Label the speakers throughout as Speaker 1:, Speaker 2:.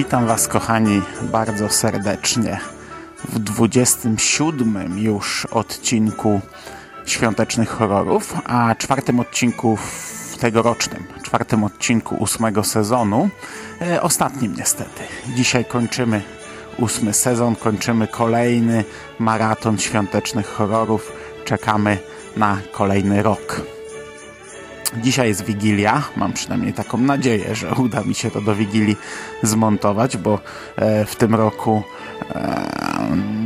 Speaker 1: Witam Was, kochani, bardzo serdecznie w 27 już odcinku świątecznych horrorów, a czwartym odcinku w tegorocznym, czwartym odcinku ósmego sezonu, e, ostatnim niestety. Dzisiaj kończymy ósmy sezon, kończymy kolejny maraton świątecznych horrorów. Czekamy na kolejny rok. Dzisiaj jest Wigilia, mam przynajmniej taką nadzieję, że uda mi się to do Wigilii zmontować, bo e, w tym roku e,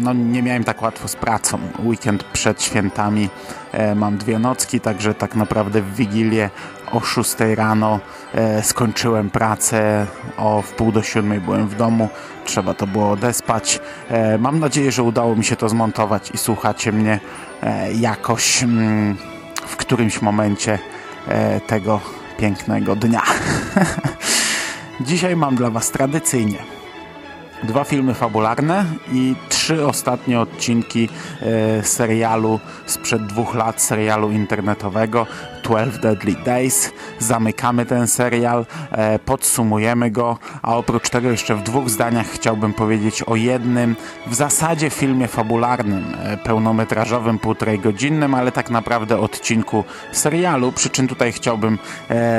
Speaker 1: no, nie miałem tak łatwo z pracą. Weekend przed świętami e, mam dwie nocki, także tak naprawdę w Wigilię o 6 rano skończyłem pracę, o wpół do siódmej byłem w domu, trzeba to było odespać. Mam nadzieję, że udało mi się to zmontować i słuchacie mnie jakoś mm, w którymś momencie tego pięknego dnia. Dzisiaj mam dla Was tradycyjnie dwa filmy fabularne i trzy ostatnie odcinki e, serialu sprzed dwóch lat, serialu internetowego 12 Deadly Days. Zamykamy ten serial, e, podsumujemy go, a oprócz tego jeszcze w dwóch zdaniach chciałbym powiedzieć o jednym, w zasadzie filmie fabularnym, e, pełnometrażowym, półtorej godzinnym, ale tak naprawdę odcinku serialu, przy czym tutaj chciałbym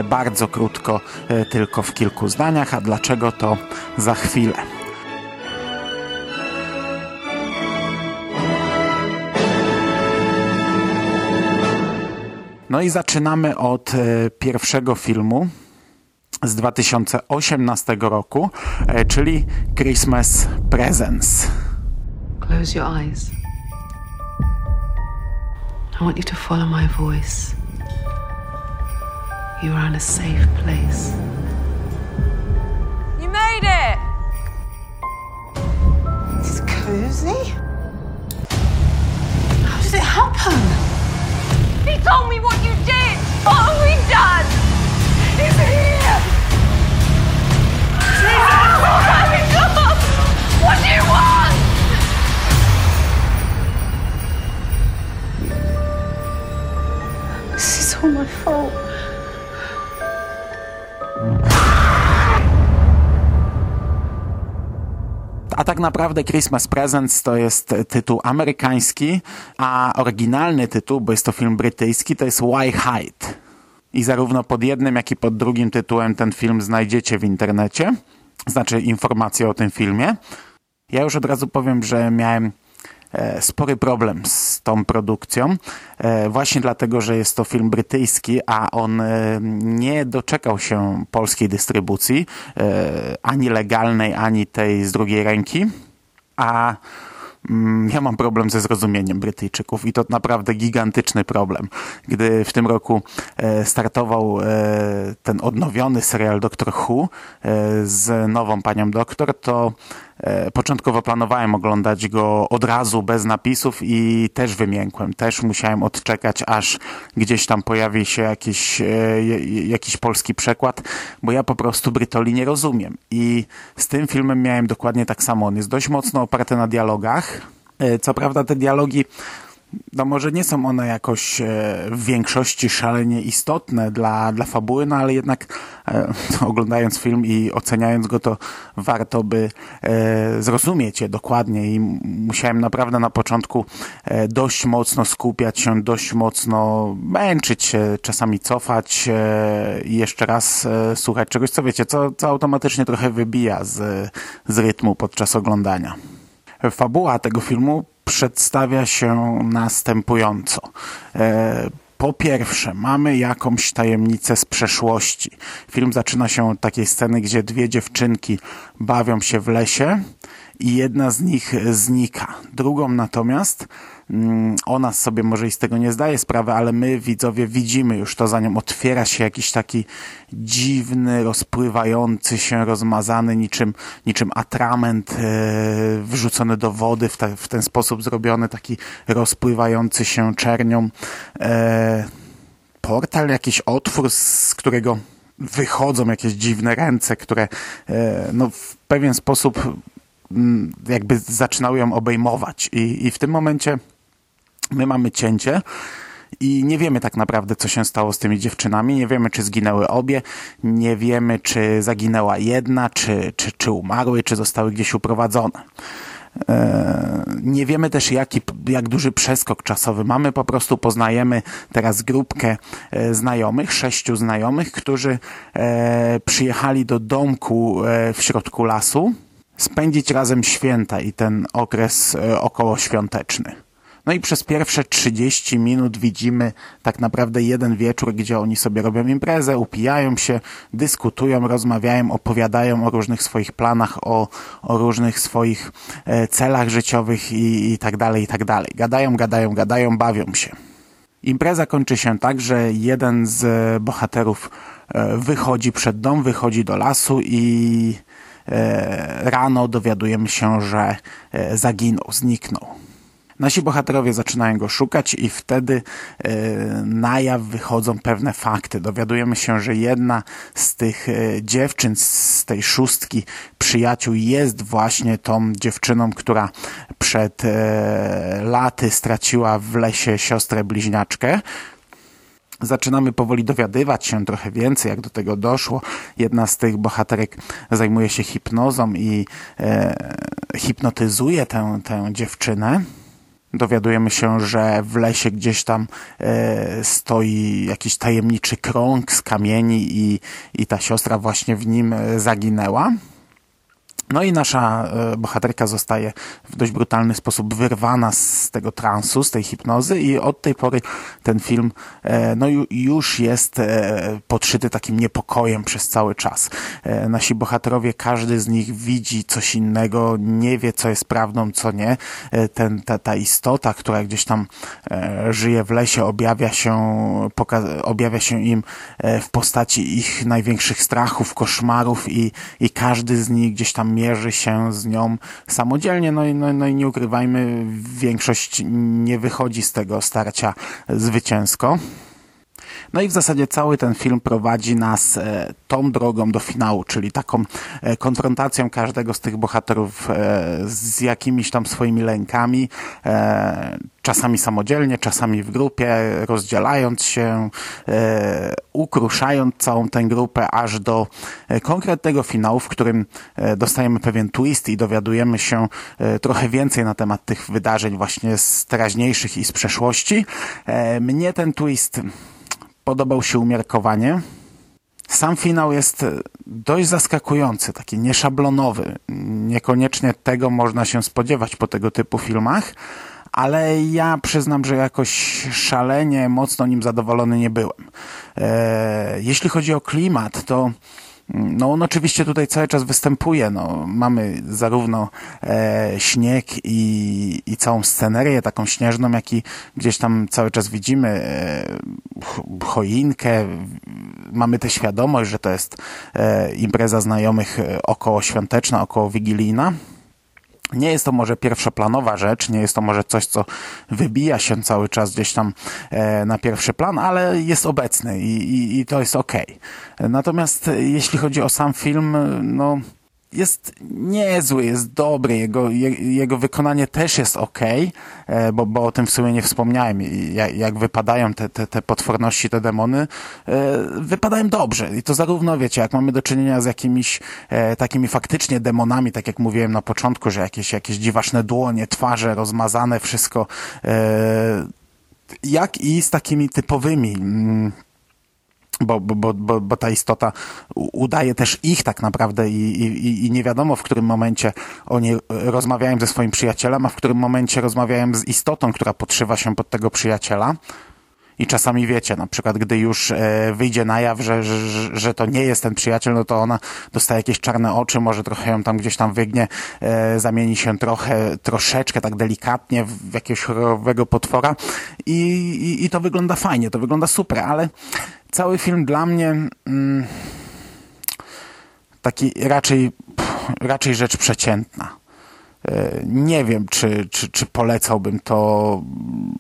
Speaker 1: bardzo krótko, tylko w kilku zdaniach, a dlaczego to za chwilę. No i zaczynamy od e, pierwszego filmu z 2018 roku, e, czyli Christmas Presents.
Speaker 2: Close your eyes. I want you to follow my voice. You are in a safe place.
Speaker 3: You made it!
Speaker 4: It's cozy. How did it happen?
Speaker 3: Told me what you did! What have we done?
Speaker 1: Tak naprawdę Christmas Presents to jest tytuł amerykański, a oryginalny tytuł, bo jest to film brytyjski, to jest Why Hide. I zarówno pod jednym, jak i pod drugim tytułem ten film znajdziecie w internecie, znaczy informacje o tym filmie. Ja już od razu powiem, że miałem spory problem z tą produkcją, e, właśnie dlatego, że jest to film brytyjski, a on e, nie doczekał się polskiej dystrybucji, e, ani legalnej, ani tej z drugiej ręki, a mm, ja mam problem ze zrozumieniem Brytyjczyków i to naprawdę gigantyczny problem. Gdy w tym roku e, startował e, ten odnowiony serial Doctor Who e, z nową panią doktor, to e, początkowo planowałem oglądać go od razu bez napisów i też wymiękłem. Też musiałem odczekać, aż gdzieś tam pojawi się jakiś, e, jakiś polski przekład, bo ja po prostu Brytoli nie rozumiem. I z tym filmem miałem dokładnie tak samo. On jest dość mocno oparty na dialogach. E, Co prawda te dialogi no może nie są one jakoś e, w większości szalenie istotne dla, dla fabuły, no ale jednak e, oglądając film i oceniając go, to warto by e, zrozumieć je dokładnie i musiałem naprawdę na początku e, dość mocno skupiać się, dość mocno męczyć się, czasami cofać e, i jeszcze raz e, słuchać czegoś, co wiecie, co, co automatycznie trochę wybija z, z rytmu podczas oglądania. Fabuła tego filmu przedstawia się następująco. E, Po pierwsze, mamy jakąś tajemnicę z przeszłości. Film zaczyna się od takiej sceny, gdzie dwie dziewczynki bawią się w lesie i jedna z nich znika. Drugą natomiast ona sobie może i z tego nie zdaje sprawy, ale my widzowie widzimy już to, za nią otwiera się jakiś taki dziwny, rozpływający się, rozmazany niczym, niczym atrament e, wrzucony do wody, w, ta, w ten sposób zrobiony, taki rozpływający się czernią e, portal, jakiś otwór, z którego wychodzą jakieś dziwne ręce, które e, no, w pewien sposób mm, jakby zaczynały ją obejmować. I, I w tym momencie my mamy cięcie i nie wiemy tak naprawdę, co się stało z tymi dziewczynami. Nie wiemy, czy zginęły obie, nie wiemy, czy zaginęła jedna, czy, czy, czy umarły, czy zostały gdzieś uprowadzone. E, Nie wiemy też, jaki, jak duży przeskok czasowy mamy. Po prostu poznajemy teraz grupkę e, znajomych, sześciu znajomych, którzy e, przyjechali do domku w środku lasu spędzić razem święta i ten okres okołoświąteczny. No i przez pierwsze 30 minut widzimy tak naprawdę jeden wieczór, gdzie oni sobie robią imprezę, upijają się, dyskutują, rozmawiają, opowiadają o różnych swoich planach, o, o różnych swoich e, celach życiowych i, i tak dalej, i tak dalej. Gadają, gadają, gadają, bawią się. Impreza kończy się tak, że jeden z e, bohaterów e, wychodzi przed dom, wychodzi do lasu i rano dowiadujemy się, że zaginął, zniknął. Nasi bohaterowie zaczynają go szukać i wtedy e, na jaw wychodzą pewne fakty. Dowiadujemy się, że jedna z tych e, dziewczyn z tej szóstki przyjaciół jest właśnie tą dziewczyną, która przed e, laty straciła w lesie siostrę bliźniaczkę zaczynamy powoli dowiadywać się trochę więcej, jak do tego doszło. Jedna z tych bohaterek zajmuje się hipnozą i e, hipnotyzuje tę, tę dziewczynę. Dowiadujemy się, że w lesie gdzieś tam e, stoi jakiś tajemniczy krąg z kamieni i, i ta siostra właśnie w nim e, zaginęła. No i nasza e, bohaterka zostaje w dość brutalny sposób wyrwana z tego transu, z tej hipnozy i od tej pory ten film e, no ju, już jest e, podszyty takim niepokojem przez cały czas. Nasi bohaterowie, każdy z nich widzi coś innego, nie wie co jest prawdą, co nie. Ten, ta, ta istota, która gdzieś tam żyje w lesie, objawia się, objawia się im w postaci ich największych strachów, koszmarów i, i każdy z nich gdzieś tam mierzy się z nią samodzielnie, no i, no, no i nie ukrywajmy, większość nie wychodzi z tego starcia zwycięsko. No i w zasadzie cały ten film prowadzi nas e, tą drogą do finału, czyli taką e, konfrontacją każdego z tych bohaterów e, z jakimiś tam swoimi lękami, czasami samodzielnie, czasami w grupie, rozdzielając się, ukruszając całą tę grupę aż do konkretnego finału, w którym dostajemy pewien twist i dowiadujemy się trochę więcej na temat tych wydarzeń właśnie z teraźniejszych i z przeszłości. Mnie ten twist podobał się umiarkowanie. Sam finał jest e, dość zaskakujący, taki nieszablonowy. Niekoniecznie tego można się spodziewać po tego typu filmach, ale ja przyznam, że jakoś szalenie mocno nim zadowolony nie byłem. E, jeśli chodzi o klimat, to no on oczywiście tutaj cały czas występuje. No, mamy zarówno e, śnieg i, i całą scenerię taką śnieżną, jak i gdzieś tam cały czas widzimy e, ch- choinkę. Mamy tę świadomość, że to jest e, impreza znajomych e, około świąteczna, około wigilijna. Nie jest to może pierwszoplanowa rzecz, nie jest to może coś, co wybija się cały czas gdzieś tam e, na pierwszy plan, ale jest obecny i, i, i to jest okej. Natomiast jeśli chodzi o sam film, no jest niezły, jest dobry, jego, je, jego wykonanie też jest ok, bo, bo o tym w sumie nie wspomniałem. Jak, jak wypadają te, te, te potworności, te demony, e, wypadają dobrze. I to zarówno, wiecie, jak mamy do czynienia z jakimiś e, takimi faktycznie demonami, tak jak mówiłem na początku, że jakieś, jakieś dziwaczne dłonie, twarze rozmazane, wszystko, e, jak i z takimi typowymi mm, bo, bo, bo, bo, ta istota udaje też ich tak naprawdę i, i, i nie wiadomo w którym momencie oni rozmawiają ze swoim przyjacielem, a w którym momencie rozmawiają z istotą, która podszywa się pod tego przyjaciela. I czasami wiecie, na przykład gdy już e, wyjdzie na jaw, że, że, że- to nie jest ten przyjaciel, no to ona dostaje jakieś czarne oczy, może trochę ją tam gdzieś tam wygnie, e, zamieni się trochę, troszeczkę tak delikatnie w jakiegoś horrorowego potwora i, i, i to wygląda fajnie, to wygląda super, ale cały film dla mnie mm, taki raczej, raczej rzecz przeciętna. E, Nie wiem, czy, czy, czy polecałbym to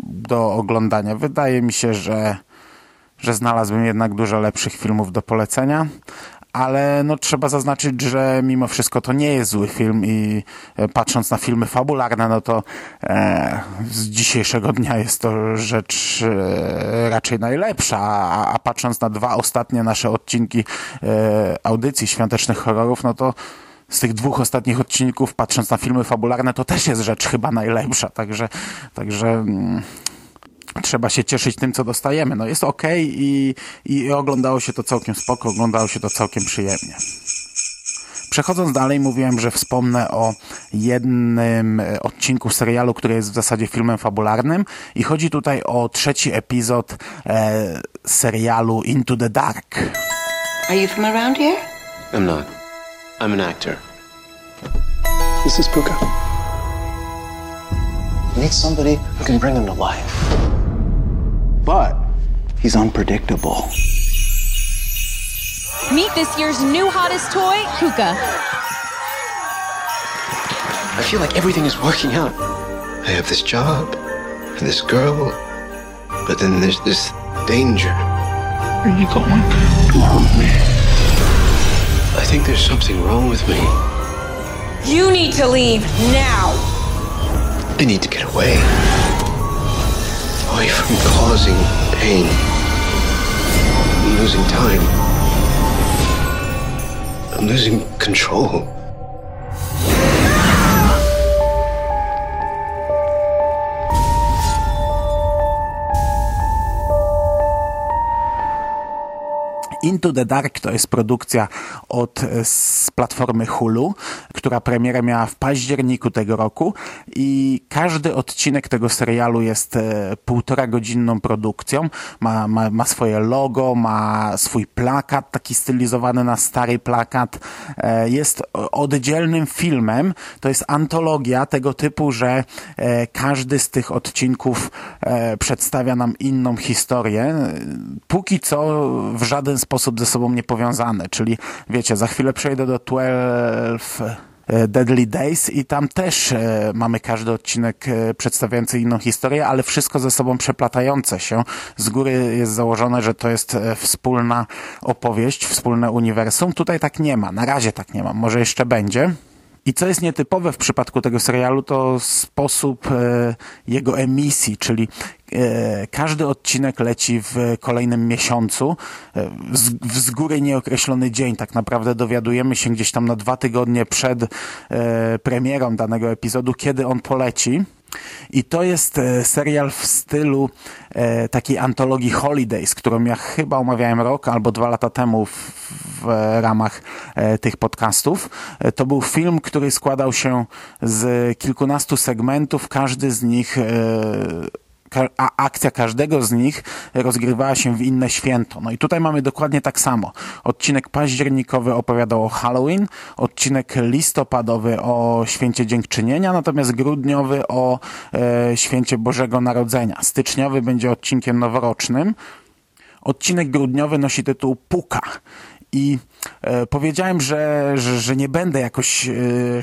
Speaker 1: do oglądania. Wydaje mi się, że, że znalazłbym jednak dużo lepszych filmów do polecenia, ale no, trzeba zaznaczyć, że mimo wszystko to nie jest zły film i e, patrząc na filmy fabularne, no to e, z dzisiejszego dnia jest to rzecz e, raczej najlepsza, a, a patrząc na dwa ostatnie nasze odcinki e, audycji świątecznych horrorów, no to z tych dwóch ostatnich odcinków, patrząc na filmy fabularne, to też jest rzecz chyba najlepsza, także, także mm, trzeba się cieszyć tym, co dostajemy. No jest ok i, i oglądało się to całkiem spoko, oglądało się to całkiem przyjemnie. Przechodząc dalej, mówiłem, że wspomnę o jednym e, odcinku serialu, który jest w zasadzie filmem fabularnym i chodzi tutaj o trzeci epizod e, serialu Into the Dark.
Speaker 5: Are you from around here?
Speaker 6: I'm not. I'm an actor.
Speaker 7: This is Puka. He needs somebody who can bring him to life. But he's unpredictable.
Speaker 8: Meet this year's new hottest toy, Puka.
Speaker 6: I feel like everything is working out. I have this job, and this girl, but then there's this danger.
Speaker 7: Where are you going to hurt me?
Speaker 6: I think there's something wrong with me.
Speaker 8: You need to leave now.
Speaker 6: I need to get away. Away from causing pain. I'm losing time. I'm losing control.
Speaker 1: Into the Dark to jest produkcja od e, z platformy Hulu, która premierę miała w październiku tego roku i każdy odcinek tego serialu jest e, półtora godzinną produkcją. Ma, ma, ma swoje logo, ma swój plakat, taki stylizowany na stary plakat. E, Jest oddzielnym filmem. To jest antologia tego typu, że każdy z tych odcinków przedstawia nam inną historię. Póki co w żaden sposób ze sobą nie powiązane, czyli wiecie, za chwilę przejdę do 12 e, Deadly Days i tam też e, mamy każdy odcinek e, przedstawiający inną historię, ale wszystko ze sobą przeplatające się. Z góry jest założone, że to jest e, wspólna opowieść, wspólne uniwersum. Tutaj tak nie ma, na razie tak nie ma, może jeszcze będzie. I co jest nietypowe w przypadku tego serialu, to sposób e, jego emisji, czyli e, każdy odcinek leci w kolejnym miesiącu, e, z, z góry nieokreślony dzień. Tak naprawdę dowiadujemy się gdzieś tam na dwa tygodnie przed premierą danego epizodu, kiedy on poleci. I to jest e, serial w stylu e, takiej antologii Holidays, którą ja chyba omawiałem rok albo dwa lata temu w, w ramach e, tych podcastów. To był film, który składał się z kilkunastu segmentów, każdy z nich a akcja każdego z nich rozgrywała się w inne święto. No i tutaj mamy dokładnie tak samo. Odcinek październikowy opowiadał o Halloween, odcinek listopadowy o święcie dziękczynienia, natomiast grudniowy o e, święcie Bożego Narodzenia. Styczniowy będzie odcinkiem noworocznym. Odcinek grudniowy nosi tytuł Puka. I powiedziałem, że, że, że nie będę jakoś e,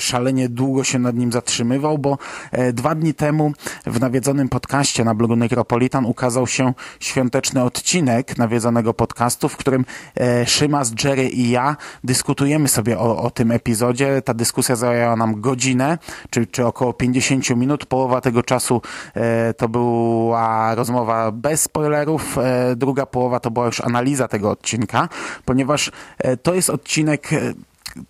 Speaker 1: szalenie długo się nad nim zatrzymywał, bo e, dwa dni temu w nawiedzonym podcaście na blogu Necropolitan ukazał się świąteczny odcinek nawiedzonego podcastu, w którym e, Szymas, Jerry i ja dyskutujemy sobie o, o tym epizodzie. Ta dyskusja zajęła nam godzinę, czy, czy około 50 minut. Połowa tego czasu e, to była rozmowa bez spoilerów, e, druga połowa to była już analiza tego odcinka, ponieważ e, to jest odcinek, e,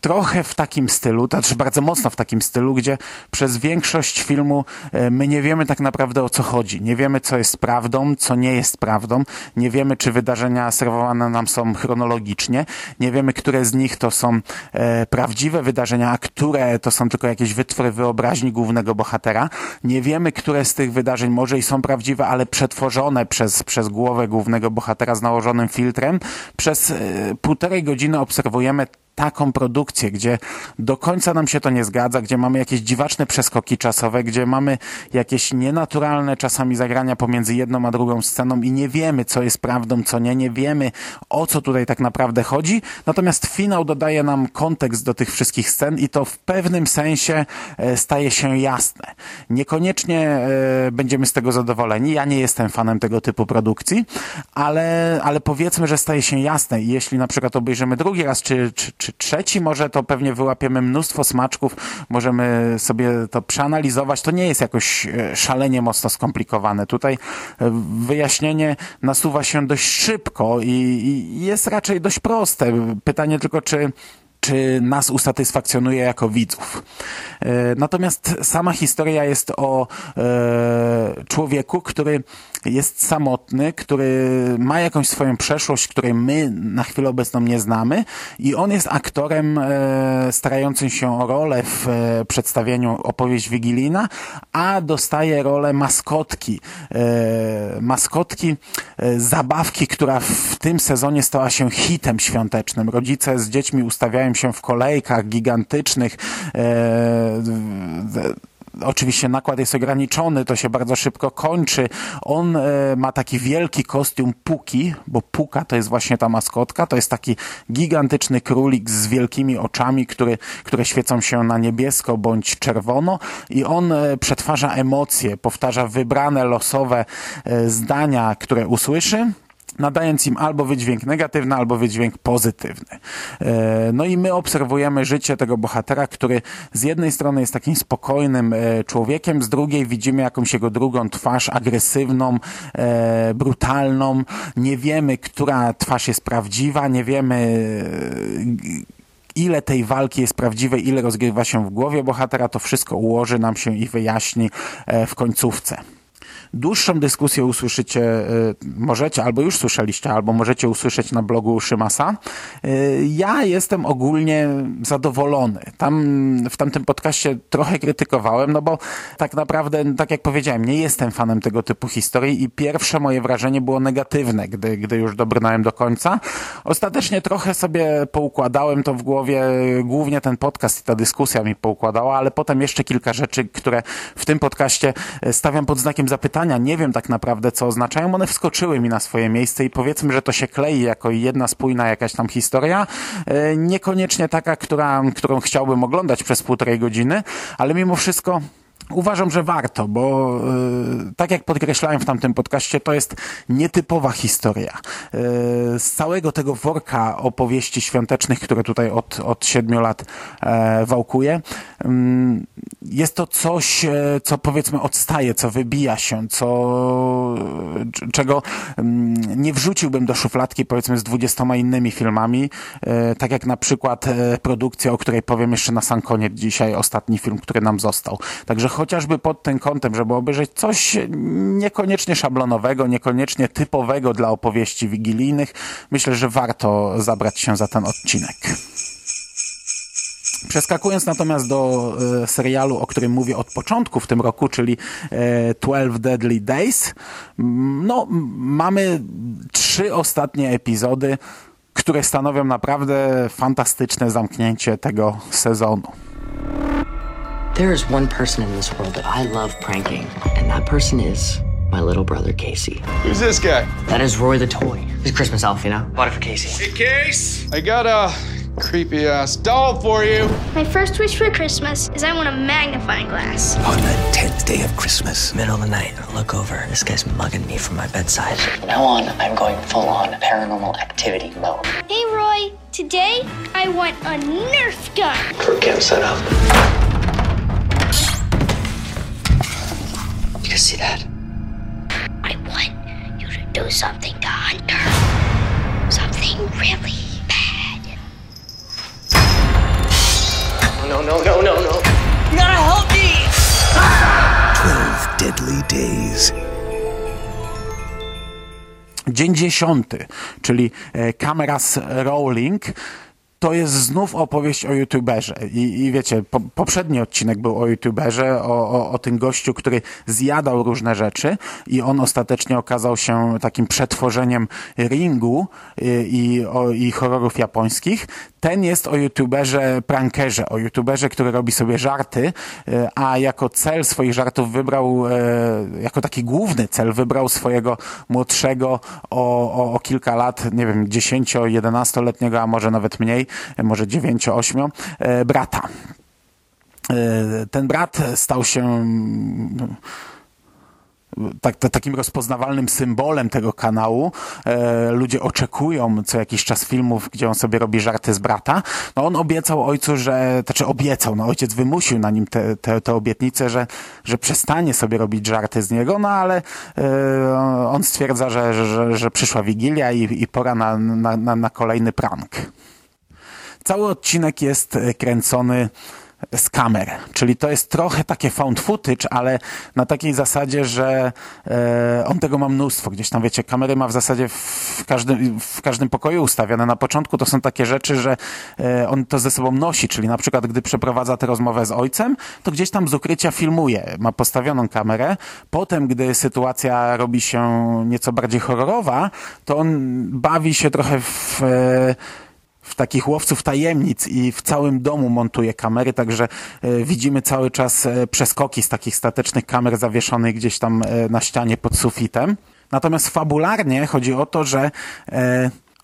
Speaker 1: trochę w takim stylu, znaczy bardzo mocno w takim stylu, gdzie przez większość filmu e, my nie wiemy tak naprawdę o co chodzi. Nie wiemy, co jest prawdą, co nie jest prawdą. Nie wiemy, czy wydarzenia serwowane nam są chronologicznie. Nie wiemy, które z nich to są e, prawdziwe wydarzenia, a które to są tylko jakieś wytwory wyobraźni głównego bohatera. Nie wiemy, które z tych wydarzeń może i są prawdziwe, ale przetworzone przez, przez głowę głównego bohatera z nałożonym filtrem. Przez e, półtorej godziny obserwujemy taką produkcję, gdzie do końca nam się to nie zgadza, gdzie mamy jakieś dziwaczne przeskoki czasowe, gdzie mamy jakieś nienaturalne czasami zagrania pomiędzy jedną a drugą sceną i nie wiemy, co jest prawdą, co nie, nie wiemy, o co tutaj tak naprawdę chodzi. Natomiast finał dodaje nam kontekst do tych wszystkich scen i to w pewnym sensie e, staje się jasne. Niekoniecznie e, będziemy z tego zadowoleni. Ja nie jestem fanem tego typu produkcji, ale, ale powiedzmy, że staje się jasne i jeśli na przykład obejrzymy drugi raz, czy, czy, czy trzeci, może to pewnie wyłapiemy mnóstwo smaczków, możemy sobie to przeanalizować. To nie jest jakoś e, szalenie mocno skomplikowane. Tutaj e, wyjaśnienie nasuwa się dość szybko i, i jest raczej dość proste. Pytanie tylko, czy czy nas usatysfakcjonuje jako widzów. E, natomiast sama historia jest o człowieku, który jest samotny, który ma jakąś swoją przeszłość, której my na chwilę obecną nie znamy i on jest aktorem e, starającym się o rolę w przedstawieniu opowieść Wigilina, a dostaje rolę maskotki. Maskotki zabawki, która w tym sezonie stała się hitem świątecznym. Rodzice z dziećmi ustawiają się w kolejkach gigantycznych. Oczywiście nakład jest ograniczony, to się bardzo szybko kończy. On e, ma taki wielki kostium Puki, bo Puka to jest właśnie ta maskotka, to jest taki gigantyczny królik z wielkimi oczami, który, które świecą się na niebiesko bądź czerwono. I on e, przetwarza emocje, powtarza wybrane losowe e, zdania, które usłyszy nadając im albo wydźwięk negatywny, albo wydźwięk pozytywny. E, no i my obserwujemy życie tego bohatera, który z jednej strony jest takim spokojnym e, człowiekiem, z drugiej widzimy jakąś jego drugą twarz, agresywną, e, brutalną. Nie wiemy, która twarz jest prawdziwa, nie wiemy ile tej walki jest prawdziwe, ile rozgrywa się w głowie bohatera, to wszystko ułoży nam się i wyjaśni w końcówce. Dłuższą dyskusję usłyszycie, y, możecie, albo już słyszeliście, albo możecie usłyszeć na blogu Szymasa. Y, ja jestem ogólnie zadowolony. Tam w tamtym podcaście trochę krytykowałem, no bo tak naprawdę, tak jak powiedziałem, nie jestem fanem tego typu historii i pierwsze moje wrażenie było negatywne, gdy, gdy już dobrnąłem do końca. Ostatecznie trochę sobie poukładałem to w głowie, głównie ten podcast i ta dyskusja mi poukładała, ale potem jeszcze kilka rzeczy, które w tym podcaście stawiam pod znakiem zapytania, nie wiem tak naprawdę, co oznaczają. One wskoczyły mi na swoje miejsce i powiedzmy, że to się klei jako jedna spójna jakaś tam historia. E, niekoniecznie taka, która, którą chciałbym oglądać przez półtorej godziny, ale mimo wszystko Uważam, że warto, bo yy, tak jak podkreślałem w tamtym podcaście, to jest nietypowa historia. Yy, z całego tego worka opowieści świątecznych, które tutaj od, od siedmiu lat e, wałkuje, yy, jest to coś, e, co powiedzmy odstaje, co wybija się, co, czego nie wrzuciłbym do szufladki powiedzmy z dwudziestoma innymi filmami, e, tak jak na przykład e, produkcja, o której powiem jeszcze na sam koniec dzisiaj, ostatni film, który nam został. Także chociażby pod tym kątem, żeby obejrzeć coś niekoniecznie szablonowego, niekoniecznie typowego dla opowieści wigilijnych, myślę, że warto zabrać się za ten odcinek. Przeskakując natomiast do e, serialu, o którym mówię od początku w tym roku, czyli e, 12 Deadly Days, no mamy trzy ostatnie epizody, które stanowią naprawdę fantastyczne zamknięcie tego sezonu.
Speaker 9: There is one person in this world that I love pranking, and that person is my little brother Casey.
Speaker 10: Who's this guy?
Speaker 9: That is Roy the toy. His Christmas elf, you know? Bought it for Casey.
Speaker 10: Hey, Case! I got a creepy ass doll for you.
Speaker 11: My first wish for Christmas is I want a magnifying glass.
Speaker 12: On the 10th day of Christmas,
Speaker 9: middle of the night, I look over. This guy's mugging me from my bedside.
Speaker 13: From now on, I'm going full on paranormal activity mode.
Speaker 11: Hey, Roy. Today, I want a Nerf gun.
Speaker 6: Crew cam set up.
Speaker 13: You can see that?
Speaker 11: I want you to do something to Hunter. Something really bad.
Speaker 9: no, no, no, no, no.
Speaker 8: You gotta help me!
Speaker 12: 12 Deadly Days.
Speaker 1: Dzień dziesiąty, czyli e, Cameras Rolling, to jest znów opowieść o youtuberze. I, i wiecie, po, poprzedni odcinek był o youtuberze, o, o, o tym gościu, który zjadał różne rzeczy i on ostatecznie okazał się takim przetworzeniem ringu y, i, o, i horrorów japońskich. Ten jest o youtuberze prankerze, o youtuberze, który robi sobie żarty, y, a jako cel swoich żartów wybrał, y, jako taki główny cel wybrał swojego młodszego o, o, o kilka lat, nie wiem, 10-11-letniego, a może nawet mniej, może 9-8, e, brata. E, Ten brat stał się tak, to, takim rozpoznawalnym symbolem tego kanału. E, ludzie oczekują co jakiś czas filmów, gdzie on sobie robi żarty z brata. No on obiecał ojcu, że, znaczy obiecał, no ojciec wymusił na nim te, te, te obietnice, że, że przestanie sobie robić żarty z niego, no ale e, on stwierdza, że, że, że, przyszła Wigilia i, i pora na, na, na kolejny prank. Cały odcinek jest e, kręcony z kamer, czyli to jest trochę takie found footage, ale na takiej zasadzie, że e, on tego ma mnóstwo. Gdzieś tam, wiecie, kamery ma w zasadzie w każdym, w każdym pokoju ustawione. Na początku to są takie rzeczy, że e, on to ze sobą nosi, czyli na przykład, gdy przeprowadza tę rozmowę z ojcem, to gdzieś tam z ukrycia filmuje. Ma postawioną kamerę. Potem, gdy sytuacja robi się nieco bardziej horrorowa, to on bawi się trochę w... E, w takich łowców tajemnic i w całym domu montuje kamery, także e, widzimy cały czas e, przeskoki z takich statecznych kamer zawieszonych gdzieś tam e, na ścianie pod sufitem. Natomiast fabularnie chodzi o to, że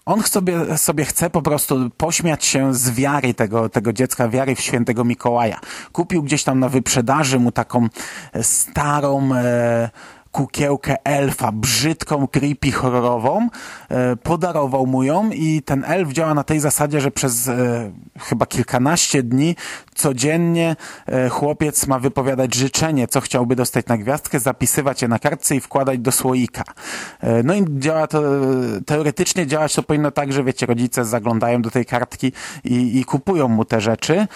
Speaker 1: on sobie, sobie chce po prostu pośmiać się z wiary tego, tego dziecka, wiary w świętego Mikołaja. Kupił gdzieś tam na wyprzedaży mu taką starą kukiełkę elfa, brzydką, creepy, horrorową, e, podarował mu ją i ten elf działa na tej zasadzie, że przez e, chyba kilkanaście dni codziennie e, chłopiec ma wypowiadać życzenie, co chciałby dostać na gwiazdkę, zapisywać je na kartce i wkładać do słoika. No i działa to, teoretycznie działać to powinno tak, że wiecie, rodzice zaglądają do tej kartki i, i kupują mu te rzeczy.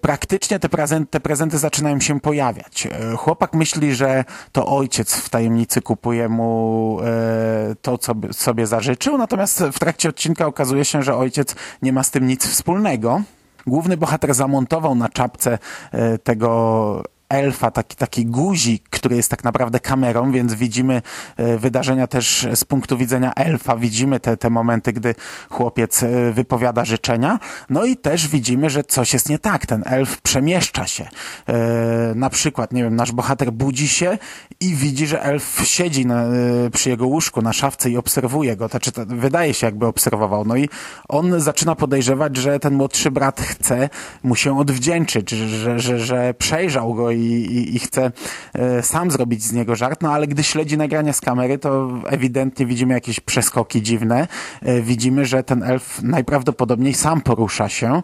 Speaker 1: Praktycznie te prezenty, te prezenty zaczynają się pojawiać. Chłopak myśli, że to ojciec w tajemnicy kupuje mu e, to, co sobie zażyczył, natomiast w trakcie odcinka okazuje się, że ojciec nie ma z tym nic wspólnego. Główny bohater zamontował na czapce e, tego elfa, taki, taki guzik, który jest tak naprawdę kamerą, więc widzimy e, wydarzenia też z punktu widzenia elfa, widzimy te, te momenty, gdy chłopiec e, wypowiada życzenia, no i też widzimy, że coś jest nie tak, ten elf przemieszcza się. E, na przykład, nie wiem, nasz bohater budzi się i widzi, że elf siedzi na, przy jego łóżku na szafce i obserwuje go, znaczy to wydaje się jakby obserwował, no i on zaczyna podejrzewać, że ten młodszy brat chce mu się odwdzięczyć, że, że, że przejrzał go i, i, i chce e, sam zrobić z niego żart, no ale gdy śledzi nagrania z kamery, to ewidentnie widzimy jakieś przeskoki dziwne. E, widzimy, że ten elf najprawdopodobniej sam porusza się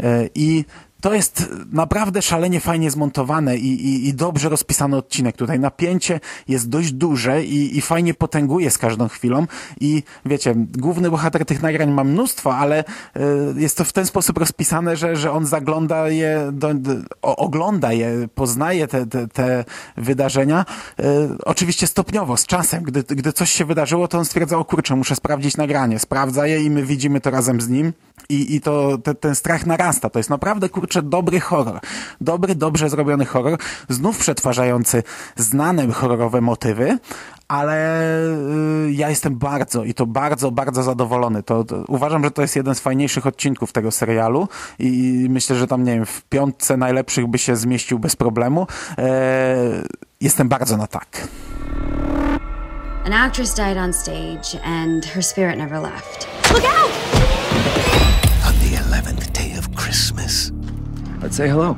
Speaker 1: e, i to jest naprawdę szalenie fajnie zmontowane i, i, i dobrze rozpisany odcinek. Tutaj napięcie jest dość duże i, i fajnie potęguje z każdą chwilą. I wiecie, główny bohater tych nagrań ma mnóstwo, ale y, jest to w ten sposób rozpisane, że, że on zagląda je, do, do, ogląda je, poznaje te, te, te wydarzenia. Y, oczywiście stopniowo, z czasem. Gdy, gdy coś się wydarzyło, to on stwierdza, o kurczę, muszę sprawdzić nagranie. Sprawdza je i my widzimy to razem z nim. I, i to te, ten strach narasta. To jest naprawdę, kurczę, dobry horror. Dobry, dobrze zrobiony horror, znów przetwarzający znane horrorowe motywy, ale y, ja jestem bardzo i to bardzo, bardzo zadowolony. To, to, uważam, że to jest jeden z fajniejszych odcinków tego serialu i, i myślę, że tam, nie wiem, w piątce najlepszych by się zmieścił bez problemu. E, jestem bardzo na tak.
Speaker 14: An actress died on stage, and her spirit never left.
Speaker 8: Look out!
Speaker 12: Christmas.
Speaker 15: Let's say hello.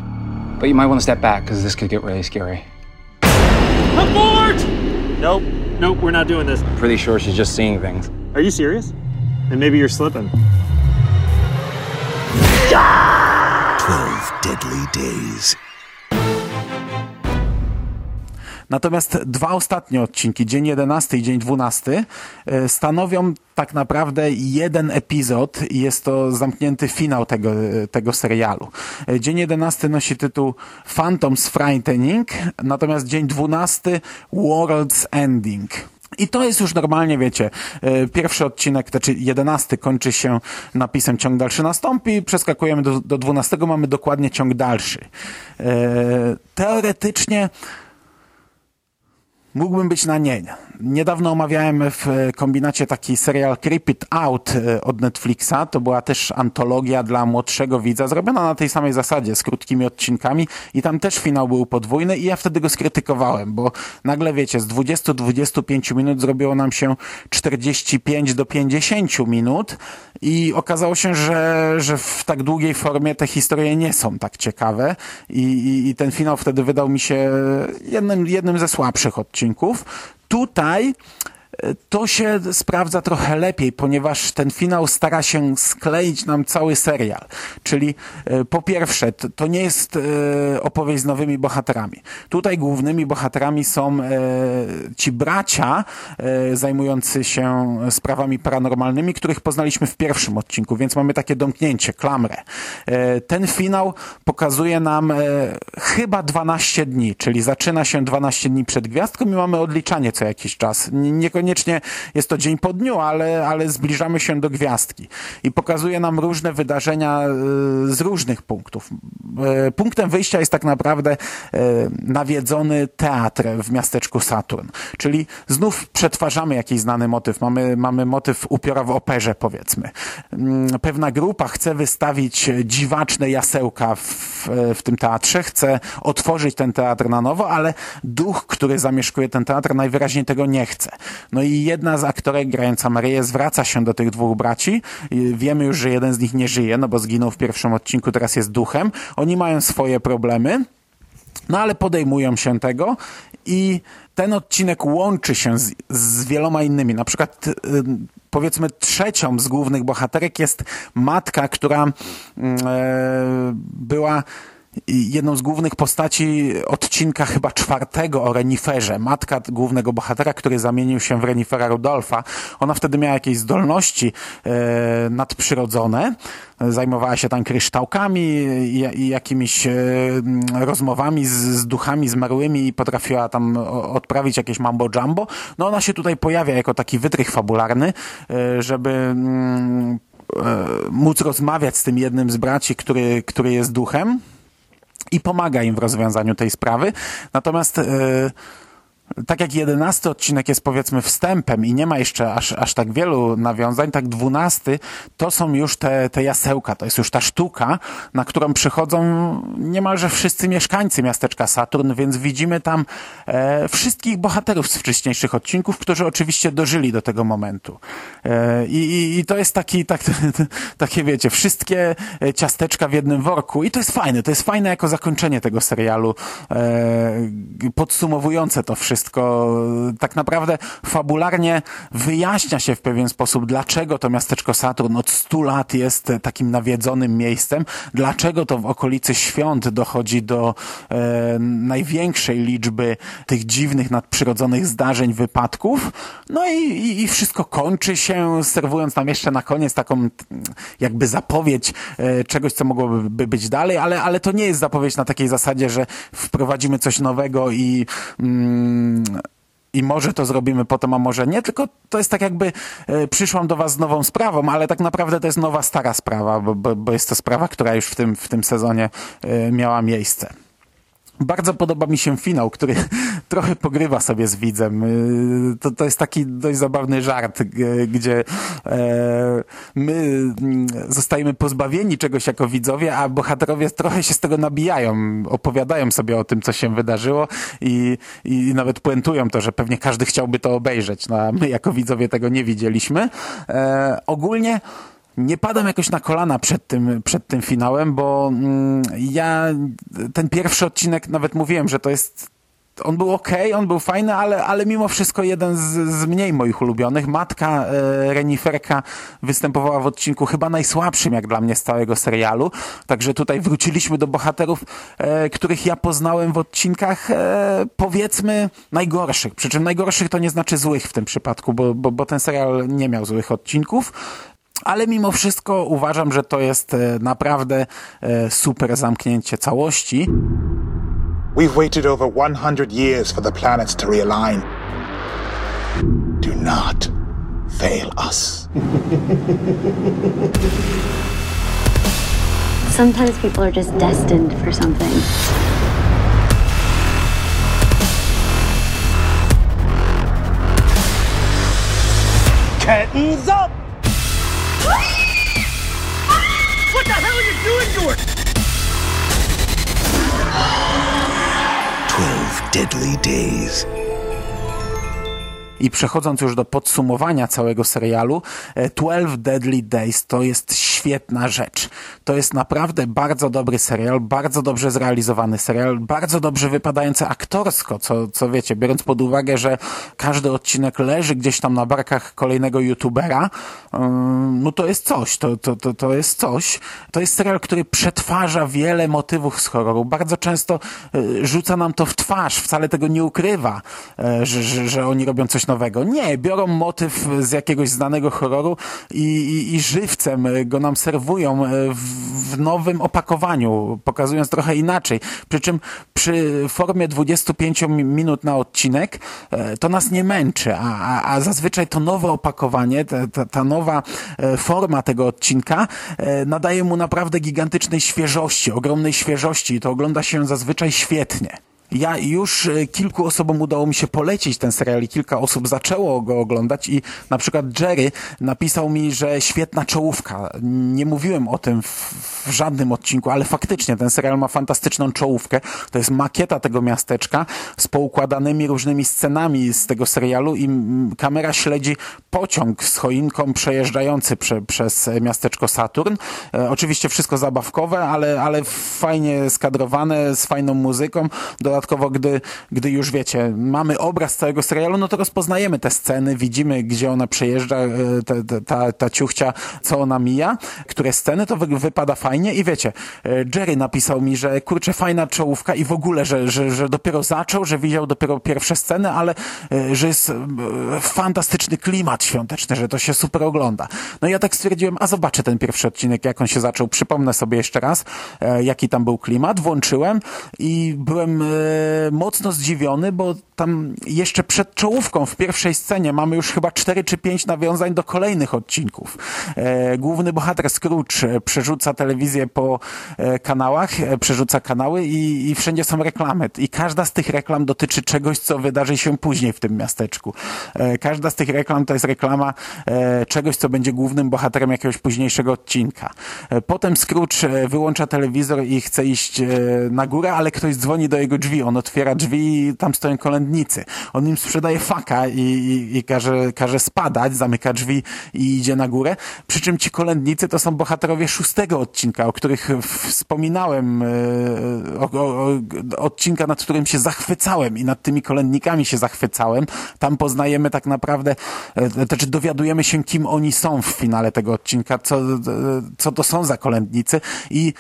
Speaker 15: But you might want to step back because this could get really scary.
Speaker 16: Abort! Nope. Nope, we're not doing this.
Speaker 15: I'm Pretty sure she's just seeing things.
Speaker 16: Are you serious? And maybe you're slipping.
Speaker 12: 12 Deadly Days.
Speaker 1: Natomiast dwa ostatnie odcinki, dzień 11 i dzień 12, e, stanowią tak naprawdę jeden epizod i jest to zamknięty finał tego, tego serialu. E, Dzień 11 nosi tytuł Phantom's Frightening, natomiast dzień 12 World's Ending. I to jest już normalnie, wiecie, e, pierwszy odcinek, znaczy jedenasty kończy się napisem ciąg dalszy nastąpi, przeskakujemy do, do dwunastego, mamy dokładnie ciąg dalszy. Teoretycznie mógłbym być na nie. Niedawno omawiałem w kombinacie taki serial Creep It Out e, od Netflixa. To była też antologia dla młodszego widza, zrobiona na tej samej zasadzie, z krótkimi odcinkami i tam też finał był podwójny i ja wtedy go skrytykowałem, bo nagle wiecie, z 20-25 minut zrobiło nam się 45 do 50 minut i okazało się, że, że w tak długiej formie te historie nie są tak ciekawe i, i, i ten finał wtedy wydał mi się jednym, jednym ze słabszych odcinków. Tutaj e, to się sprawdza trochę lepiej, ponieważ ten finał stara się skleić nam cały serial. Czyli e, po pierwsze, to, nie jest e, opowieść z nowymi bohaterami. Tutaj głównymi bohaterami są e, ci bracia zajmujący się sprawami paranormalnymi, których poznaliśmy w pierwszym odcinku, więc mamy takie domknięcie, klamrę. Ten finał pokazuje nam chyba 12 dni, czyli zaczyna się 12 dni przed gwiazdką i mamy odliczanie co jakiś czas. N- Niekoniecznie jest to dzień po dniu, ale, ale zbliżamy się do gwiazdki i pokazuje nam różne wydarzenia e, z różnych punktów. E, Punktem wyjścia jest tak naprawdę e, nawiedzony teatr w miasteczku Saturn, czyli znów przetwarzamy jakiś znany motyw. Mamy, mamy motyw upiora w operze, powiedzmy. Mm, Pewna grupa chce wystawić dziwaczne jasełka w, w tym teatrze, chce otworzyć ten teatr na nowo, ale duch, który zamieszkuje ten teatr, najwyraźniej tego nie chce. No i jedna z aktorek grająca Maryję zwraca się do tych dwóch braci. Wiemy już, że jeden z nich nie żyje, no bo zginął w pierwszym odcinku, teraz jest duchem. Oni mają swoje problemy. No ale podejmują się tego i ten odcinek łączy się z, z wieloma innymi. Na przykład y, powiedzmy trzecią z głównych bohaterek jest matka, która mm, e, była jedną z głównych postaci odcinka chyba czwartego o Reniferze. Matka głównego bohatera, który zamienił się w Renifera Rudolfa. Ona wtedy miała jakieś zdolności e, nadprzyrodzone. Zajmowała się tam kryształkami i, i jakimiś e, rozmowami z, z duchami zmarłymi i potrafiła tam odprawić jakieś mambo jumbo. No ona się tutaj pojawia jako taki wytrych fabularny, e, żeby mm, e, móc rozmawiać z tym jednym z braci, który, który jest duchem i pomaga im w rozwiązaniu tej sprawy. Natomiast e, tak jak jedenasty odcinek jest powiedzmy wstępem i nie ma jeszcze aż, aż tak wielu nawiązań, tak dwunasty to są już te, te jasełka, to jest już ta sztuka, na którą przychodzą niemalże wszyscy mieszkańcy miasteczka Saturn, więc widzimy tam e, wszystkich bohaterów z wcześniejszych odcinków, którzy oczywiście dożyli do tego momentu. E, i, i, to jest taki, tak, takie wiecie, wszystkie ciasteczka w jednym worku i to jest fajne, to jest fajne jako zakończenie tego serialu, e, podsumowujące to wszystko. Tak naprawdę fabularnie wyjaśnia się w pewien sposób, dlaczego to miasteczko Saturn od 100 lat jest takim nawiedzonym miejscem, dlaczego to w okolicy świąt dochodzi do e, największej liczby tych dziwnych, nadprzyrodzonych zdarzeń, wypadków. No i, i, i wszystko kończy się, serwując nam jeszcze na koniec taką jakby zapowiedź e, czegoś, co mogłoby być dalej, ale, ale to nie jest zapowiedź na takiej zasadzie, że wprowadzimy coś nowego i mm, i może to zrobimy potem, a może nie, tylko to jest tak jakby e, przyszłam do was z nową sprawą, ale tak naprawdę to jest nowa, stara sprawa, bo, bo, bo jest to sprawa, która już w tym, w tym sezonie e, miała miejsce. Bardzo podoba mi się finał, który trochę pogrywa sobie z widzem. Y, To, to jest taki dość zabawny żart, gdzie e, my mm, zostajemy pozbawieni czegoś jako widzowie, a bohaterowie trochę się z tego nabijają, opowiadają sobie o tym, co się wydarzyło i, i nawet puentują to, że pewnie każdy chciałby to obejrzeć, no, a my jako widzowie tego nie widzieliśmy. E, ogólnie nie padam jakoś na kolana przed tym, przed tym finałem, bo mm, ja ten pierwszy odcinek nawet mówiłem, że to jest on był ok, on był fajny, ale, ale mimo wszystko jeden z, z mniej moich ulubionych. Matka e, Reniferka występowała w odcinku chyba najsłabszym jak dla mnie z całego serialu, także tutaj wróciliśmy do bohaterów, e, których ja poznałem w odcinkach e, powiedzmy najgorszych, przy czym najgorszych to nie znaczy złych w tym przypadku, bo, bo, bo ten serial nie miał złych odcinków, ale mimo wszystko uważam, że to jest e, naprawdę e, super zamknięcie całości.
Speaker 17: We've waited over 100 years for the planets to realign. Do not fail us.
Speaker 18: Sometimes people are just destined for something.
Speaker 16: Curtains up! What the hell are you doing to her?
Speaker 12: 12 deadly days.
Speaker 1: I przechodząc już do podsumowania całego serialu, 12 Deadly Days to jest świetna rzecz. To jest naprawdę bardzo dobry serial, bardzo dobrze zrealizowany serial, bardzo dobrze wypadający aktorsko, co, co wiecie, biorąc pod uwagę, że każdy odcinek leży gdzieś tam na barkach kolejnego youtubera, no to jest coś, to, to, to, to jest coś. To jest serial, który przetwarza wiele motywów z horroru. Bardzo często y, rzuca nam to w twarz, wcale tego nie ukrywa, y, że, że, że oni robią coś nowego. Nie, biorą motyw z jakiegoś znanego horroru i, i, i żywcem go nam serwują w, w nowym opakowaniu, pokazując trochę inaczej. Przy czym przy formie 25 minut na odcinek e, to nas nie męczy, a, a, a zazwyczaj to nowe opakowanie, ta, ta, ta nowa e, forma tego odcinka e, nadaje mu naprawdę gigantycznej świeżości, ogromnej świeżości i to ogląda się zazwyczaj świetnie. Ja już e, kilku osobom udało mi się polecić ten serial i kilka osób zaczęło go oglądać i na przykład Jerry napisał mi, że świetna czołówka. Nie mówiłem o tym w, w żadnym odcinku, ale faktycznie ten serial ma fantastyczną czołówkę. To jest makieta tego miasteczka z poukładanymi różnymi scenami z tego serialu i kamera śledzi pociąg z choinką przejeżdżający prze, przez miasteczko Saturn. E, oczywiście wszystko zabawkowe, ale, ale fajnie skadrowane, z fajną muzyką. Dodatkowo, gdy, gdy już wiecie, mamy obraz całego serialu, no to rozpoznajemy te sceny, widzimy, gdzie ona przejeżdża, e, te, te, ta, ta ciuchcia, co ona mija, które sceny, to wy, wypada fajnie i wiecie, e, Jerry napisał mi, że kurczę, fajna czołówka i w ogóle, że, że, że dopiero zaczął, że widział dopiero pierwsze sceny, ale e, że jest fantastyczny klimat świąteczny, że to się super ogląda. No ja tak stwierdziłem, a zobaczę ten pierwszy odcinek, jak on się zaczął, przypomnę sobie jeszcze raz, jaki tam był klimat, włączyłem i byłem mocno zdziwiony, bo tam jeszcze przed czołówką w pierwszej scenie mamy już chyba cztery czy pięć nawiązań do kolejnych odcinków. E, główny bohater Scrooge przerzuca telewizję po e, kanałach, e, przerzuca kanały i, i wszędzie są reklamy. I każda z tych reklam dotyczy czegoś, co wydarzy się później w tym miasteczku. Każda z tych reklam to jest reklama czegoś, co będzie głównym bohaterem jakiegoś późniejszego odcinka. Potem Scrooge wyłącza telewizor i chce iść na górę, ale ktoś dzwoni do jego drzwi. On otwiera drzwi i tam stoją kolędnicy. On im sprzedaje faka i, i, i każe, każe spadać, zamyka drzwi i idzie na górę. Przy czym ci kolędnicy to są bohaterowie szóstego odcinka, o których wspominałem, o, o, o, odcinka, nad którym się zachwycałem i nad tymi kolędnikami się zachwycałem. Tam poznajemy tak naprawdę, znaczy dowiadujemy się, kim oni są w finale tego odcinka, co, co to są za kolędnicy i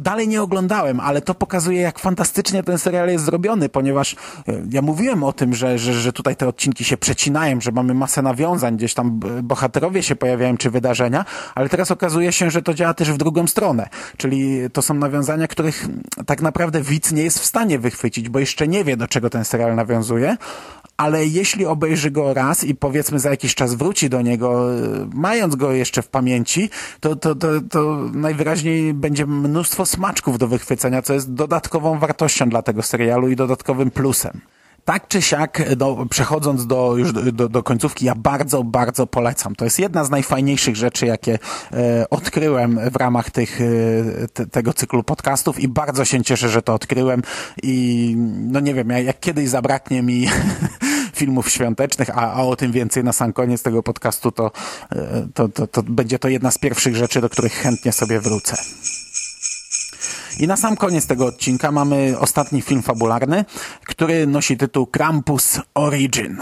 Speaker 1: dalej nie oglądałem, ale to pokazuje, jak fantastycznie ten serial jest zrobiony, ponieważ e, ja mówiłem o tym, że, że, że tutaj te odcinki się przecinają, że mamy masę nawiązań, gdzieś tam bohaterowie się pojawiają, czy wydarzenia, ale teraz okazuje się, że to działa też w drugą stronę, czyli to są nawiązania, których tak naprawdę widz nie jest w stanie wychwycić, bo jeszcze nie wie, do czego ten serial nawiązuje, ale jeśli obejrzy go raz i powiedzmy za jakiś czas wróci do niego, e, mając go jeszcze w pamięci, to, to, to, to najwyraźniej będzie mnóstwo smaczków do wychwycenia, co jest dodatkową wartością dla tego serialu i dodatkowym plusem. Tak czy siak, no, przechodząc do, już do, do, końcówki, ja bardzo, bardzo polecam. To jest jedna z najfajniejszych rzeczy, jakie e, odkryłem w ramach tych, e, te, tego cyklu podcastów i bardzo się cieszę, że to odkryłem i no nie wiem, jak, jak kiedyś zabraknie mi filmów świątecznych, a, a o tym więcej na sam koniec tego podcastu, to, e, to, to, to będzie to jedna z pierwszych rzeczy, do których chętnie sobie wrócę. I na sam koniec tego odcinka mamy ostatni film fabularny, który nosi tytuł Krampus Origin.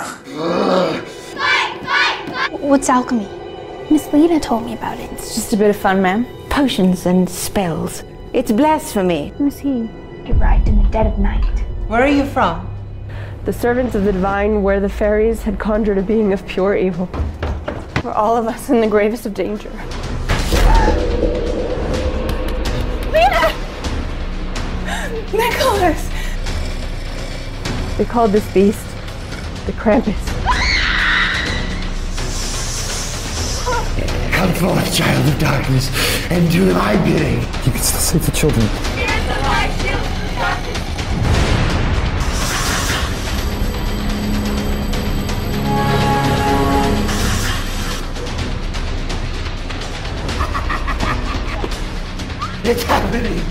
Speaker 4: What's alchemy? Miss Lena told me about it.
Speaker 19: It's just a bit of fun, ma'am. Potions and spells. It's blasphemy.
Speaker 4: Who's he? He arrived in the dead of night.
Speaker 19: Where are you from?
Speaker 20: The servants of the divine, where the fairies had conjured a being of pure evil. We're all of us in the gravest of danger.
Speaker 4: Lena! Nicholas!
Speaker 20: They called this beast the Krampus.
Speaker 12: Come forth, child of darkness, and do my bidding. You can still save the children. Happening.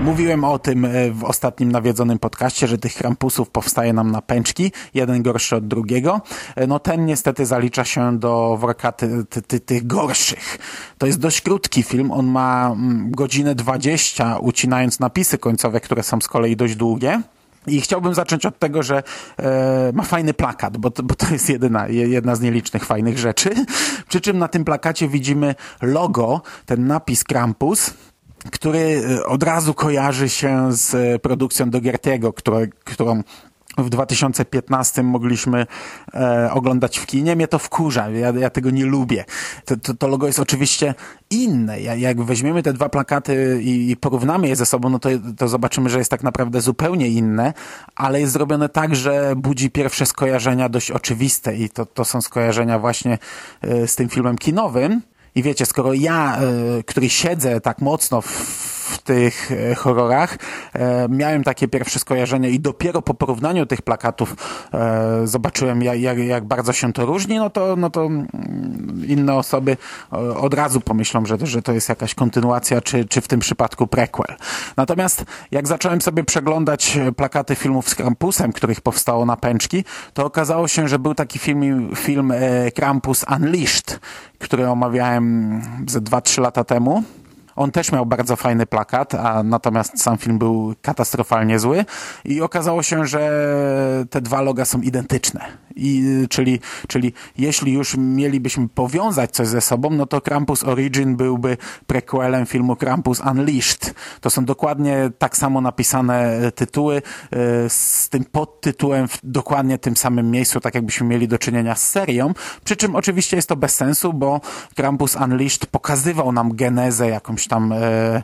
Speaker 1: Mówiłem o tym e, w ostatnim nawiedzonym podcaście, że tych krampusów powstaje nam na pęczki, jeden gorszy od drugiego. E, No ten niestety zalicza się do worka ty, ty, ty, tych gorszych. To jest dość krótki film, on ma mm, godzinę 20, ucinając napisy końcowe, które są z kolei dość długie. I chciałbym zacząć od tego, że e, ma fajny plakat, bo bo to jest jedyna, je- jedna z nielicznych fajnych rzeczy. Przy czym na tym plakacie widzimy logo, ten napis Krampus, który e, od razu kojarzy się z e, produkcją Dogertiego, które, którą w 2015 mogliśmy e, oglądać w kinie. Mnie to wkurza, ja, ja tego nie lubię. To, to, to logo jest oczywiście inne. Ja, jak weźmiemy te dwa plakaty i, i porównamy je ze sobą, no to, to zobaczymy, że jest tak naprawdę zupełnie inne, ale jest zrobione tak, że budzi pierwsze skojarzenia dość oczywiste i to, to są skojarzenia właśnie e, z tym filmem kinowym. I wiecie, skoro ja, e, który siedzę tak mocno w, w tych e, horrorach, e, miałem takie pierwsze skojarzenie i dopiero po porównaniu tych plakatów e, zobaczyłem, jak, jak, jak bardzo się to różni, no to, no to mm, inne osoby od razu pomyślą, że, że to jest jakaś kontynuacja, czy, czy w tym przypadku prequel. Natomiast jak zacząłem sobie przeglądać plakaty filmów z Krampusem, których powstało na pęczki, to okazało się, że był taki film, film Krampus Unleashed, który omawiałem ze 2-3 lata temu. On też miał bardzo fajny plakat, a natomiast sam film był katastrofalnie zły i okazało się, że te dwa loga są identyczne. I, czyli, czyli jeśli już mielibyśmy powiązać coś ze sobą, no to Krampus Origin byłby prequelem filmu Krampus Unleashed. To są dokładnie tak samo napisane tytuły e, z tym podtytułem w dokładnie tym samym miejscu, tak jakbyśmy mieli do czynienia z serią. Przy czym oczywiście jest to bez sensu, bo Krampus Unleashed pokazywał nam genezę jakąś tam e, e,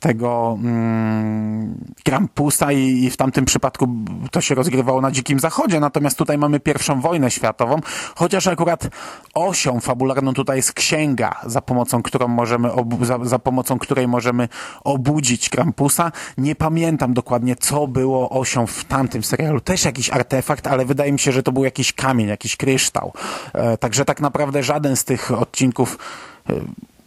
Speaker 1: tego mm, Krampusa i, i w tamtym przypadku to się rozgrywało na Dzikim Zachodzie, natomiast tutaj mamy pierwszą wojnę światową, chociaż akurat osią fabularną tutaj jest księga, za pomocą którą możemy za, za pomocą której możemy obudzić Krampusa. Nie pamiętam dokładnie, co było osią w tamtym serialu. Też jakiś artefakt, ale wydaje mi się, że to był jakiś kamień, jakiś kryształ. E, także tak naprawdę żaden z tych odcinków e,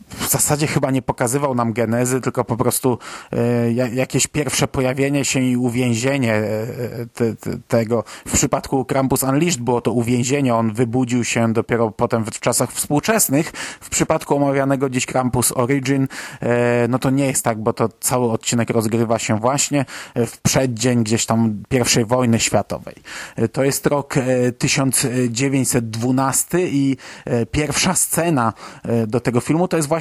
Speaker 1: w zasadzie chyba nie pokazywał nam genezy, tylko po prostu e, ja- jakieś pierwsze pojawienie się i uwięzienie e, te, te, tego. W przypadku Krampus Unleashed było to uwięzienie, on wybudził się dopiero potem w czasach współczesnych. W przypadku omawianego dziś Krampus Origin, e, no to nie jest tak, bo to cały odcinek rozgrywa się właśnie w przeddzień gdzieś tam pierwszej wojny światowej. To jest rok e, 1912 i pierwsza scena do tego filmu to jest właśnie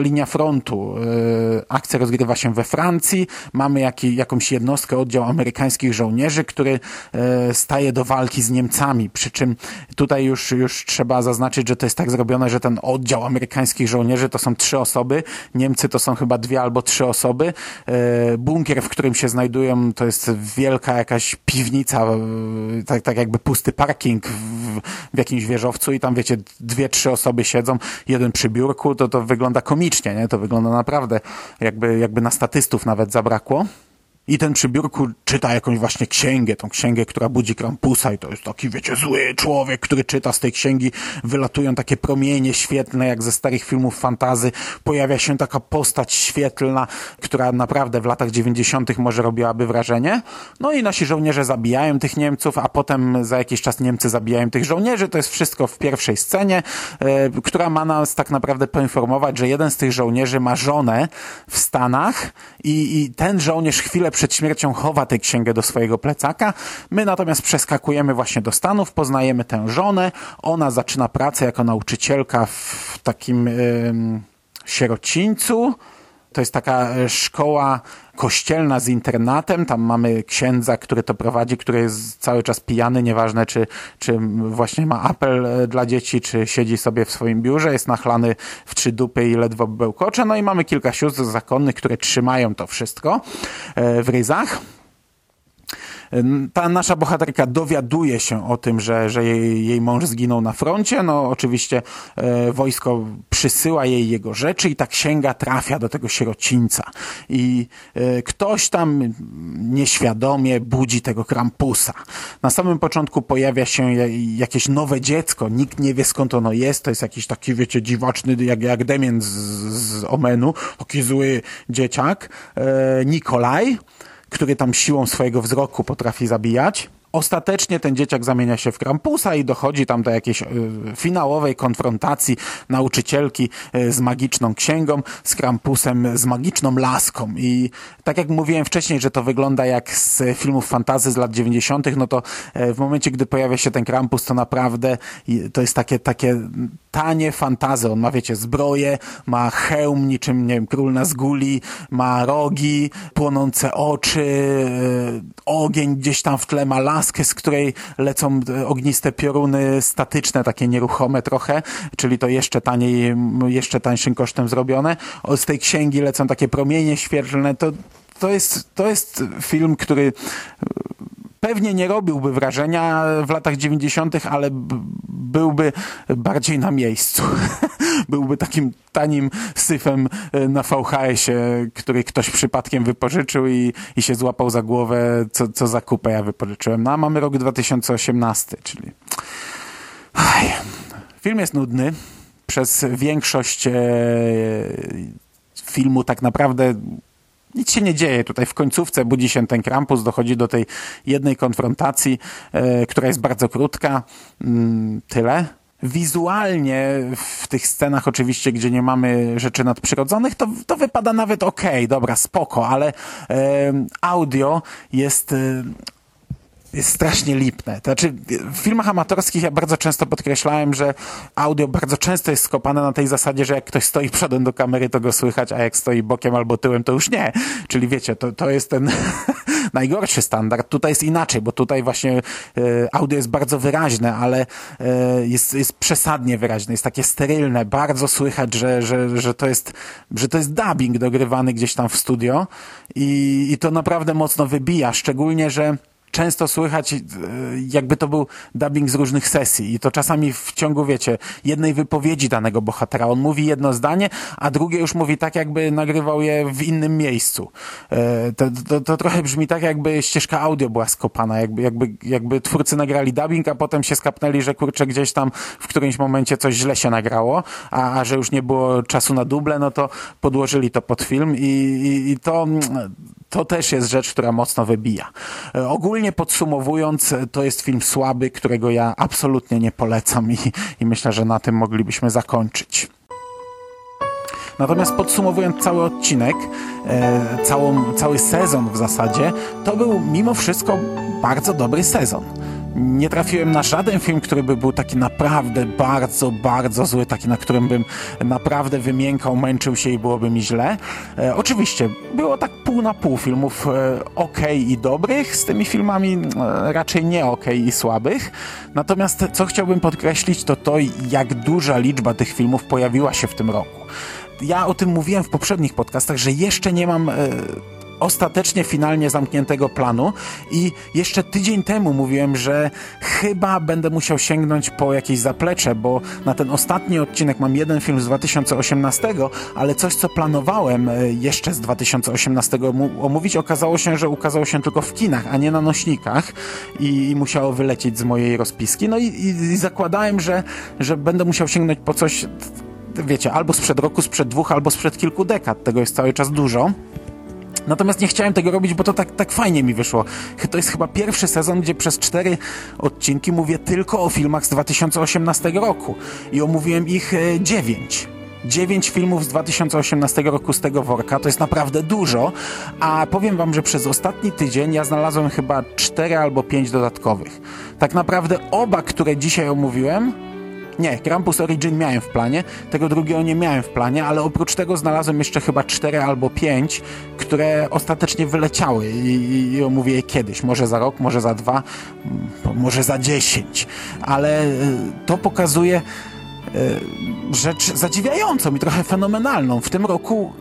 Speaker 1: linia frontu. E, Akcja rozgrywa się we Francji, mamy jakąś jednostkę, oddział amerykańskich żołnierzy, który e, staje do walki z Niemcami, przy czym tutaj już, już trzeba zaznaczyć, że to jest tak zrobione, że ten oddział amerykańskich żołnierzy to są trzy osoby, Niemcy to są chyba dwie albo trzy osoby, E, bunkier, w którym się znajdują, to jest wielka jakaś piwnica, tak, tak jakby pusty parking w, w jakimś wieżowcu i tam wiecie, dwie, trzy osoby siedzą, jeden przy biurku, to to wygląda komicznie, nie? To wygląda naprawdę jakby, jakby na statystów nawet zabrakło. I ten przy biurku czyta jakąś właśnie księgę, tą księgę, która budzi Krampusa i to jest taki, wiecie, zły człowiek, który czyta z tej księgi, wylatują takie promienie świetlne, jak ze starych filmów fantazy, pojawia się taka postać świetlna, która naprawdę w latach 90. może robiłaby wrażenie. No i nasi żołnierze zabijają tych Niemców, a potem za jakiś czas Niemcy zabijają tych żołnierzy. To jest wszystko w pierwszej scenie, e, która ma nas tak naprawdę poinformować, że jeden z tych żołnierzy ma żonę w Stanach i, i ten żołnierz chwilę przed śmiercią chowa tę księgę do swojego plecaka. My natomiast przeskakujemy właśnie do Stanów, poznajemy tę żonę. Ona zaczyna pracę jako nauczycielka w takim yy, sierocińcu. To jest taka e, szkoła kościelna z internatem. Tam mamy księdza, który to prowadzi, który jest cały czas pijany, nieważne czy, czy właśnie ma apel e, dla dzieci, czy siedzi sobie w swoim biurze, jest nachlany w trzy dupy i ledwo bełkocze. No i mamy kilka sióstr zakonnych, które trzymają to wszystko e, w ryzach ta nasza bohaterka dowiaduje się o tym, że, że jej, jej mąż zginął na froncie. No oczywiście e, wojsko przysyła jej jego rzeczy i ta księga trafia do tego sierocińca. I e, ktoś tam nieświadomie budzi tego Krampusa. Na samym początku pojawia się jakieś nowe dziecko. Nikt nie wie skąd ono jest. To jest jakiś taki, wiecie, dziwaczny, jak, jak Demien z, z Omenu. Taki zły dzieciak. E, Nikolaj który tam siłą swojego wzroku potrafi zabijać. Ostatecznie ten dzieciak zamienia się w Krampusa i dochodzi tam do jakiejś y, finałowej konfrontacji nauczycielki y, z magiczną księgą, z Krampusem, z magiczną laską. I tak jak mówiłem wcześniej, że to wygląda jak z filmów fantazy z lat 90., no to y, w momencie, gdy pojawia się ten Krampus, to naprawdę to jest takie, takie tanie fantazy. On ma, wiecie, zbroję, ma hełm niczym, nie wiem, król na zguli, ma rogi, płonące oczy, ogień gdzieś tam w tle ma las laskę, z której lecą e, ogniste pioruny statyczne, takie nieruchome trochę, czyli to jeszcze taniej, jeszcze tańszym kosztem zrobione. Z tej księgi lecą takie promienie świetlne. To, to, jest, to jest film, który pewnie nie robiłby wrażenia w latach 90., ale byłby bardziej na miejscu. byłby takim tanim syfem e, na VHS-ie, który ktoś przypadkiem wypożyczył i, i się złapał za głowę, co, co za kupę ja wypożyczyłem. No a mamy rok 2018, czyli... Aj. Film jest nudny. Przez większość e, filmu tak naprawdę nic się nie dzieje. Tutaj w końcówce budzi się ten Krampus, dochodzi do tej jednej konfrontacji, e, która jest bardzo krótka. Mm, tyle. Wizualnie w tych scenach oczywiście, gdzie nie mamy rzeczy nadprzyrodzonych, to, to wypada nawet ok, dobra, spoko, ale audio jest e, jest strasznie lipne. To znaczy, w filmach amatorskich ja bardzo często podkreślałem, że audio bardzo często jest skopane na tej zasadzie, że jak ktoś stoi przodem do kamery, to go słychać, a jak stoi bokiem albo tyłem, to już nie. Czyli wiecie, to, to jest ten najgorszy standard. Tutaj jest inaczej, bo tutaj właśnie e, audio jest bardzo wyraźne, ale e, jest, jest przesadnie wyraźne, jest takie sterylne, bardzo słychać, że, że, że, to, jest, że to jest dubbing dogrywany gdzieś tam w studio i, i to naprawdę mocno wybija, szczególnie, że często słychać, e, jakby to był dubbing z różnych sesji i to czasami w ciągu, wiecie, jednej wypowiedzi danego bohatera. On mówi jedno zdanie, a drugie już mówi tak, jakby nagrywał je w innym miejscu. E, to, to, to trochę brzmi tak, jakby ścieżka audio była skopana, jakby, jakby, jakby twórcy nagrali dubbing, a potem się skapnęli, że kurczę, gdzieś tam w którymś momencie coś źle się nagrało, a, a że już nie było czasu na duble, no to podłożyli to pod film i, i, i to to też jest rzecz, która mocno wybija. E, ogólnie podsumowując, to jest film słaby, którego ja absolutnie nie polecam i, i myślę, że na tym moglibyśmy zakończyć. Natomiast podsumowując cały odcinek, e, całą, cały sezon w zasadzie, to był mimo wszystko bardzo dobry sezon nie trafiłem na żaden film, który by był taki naprawdę bardzo, bardzo zły, taki, na którym bym naprawdę wymiękał, męczył się i byłoby mi źle. E, oczywiście, było tak pół na pół filmów e, ok i dobrych, z tymi filmami e, raczej nie ok i słabych. Natomiast co chciałbym podkreślić, to to, jak duża liczba tych filmów pojawiła się w tym roku. Ja o tym mówiłem w poprzednich podcastach, że jeszcze nie mam e, ostatecznie, finalnie zamkniętego planu i jeszcze tydzień temu mówiłem, że chyba będę musiał sięgnąć po jakieś zaplecze, bo na ten ostatni odcinek mam jeden film z 2018, ale coś, co planowałem e, jeszcze z 2018 omówić, okazało się, że ukazał się tylko w kinach, a nie na nośnikach i musiało wylecieć z mojej rozpiski. No i, i, i zakładałem, że, że będę musiał sięgnąć po coś wiecie, albo sprzed roku, sprzed dwóch, albo sprzed kilku dekad. Tego jest cały czas dużo. Natomiast nie chciałem tego robić, bo to tak, tak fajnie mi wyszło. To jest chyba pierwszy sezon, gdzie przez cztery odcinki mówię tylko o filmach z 2018 roku. I omówiłem ich e, dziewięć. Dziewięć filmów z 2018 roku z tego worka, to jest naprawdę dużo, a powiem wam, że przez ostatni tydzień ja znalazłem chyba cztery albo pięć dodatkowych. Tak naprawdę oba, które dzisiaj omówiłem, nie, Krampus Origin miałem w planie, tego drugiego nie miałem w planie, ale oprócz tego znalazłem jeszcze chyba cztery albo pięć, które ostatecznie wyleciały i, i, omówię je kiedyś, może za rok, może za dwa, może za dziesięć, ale y, to pokazuje y, rzecz zadziwiającą i trochę fenomenalną. W tym roku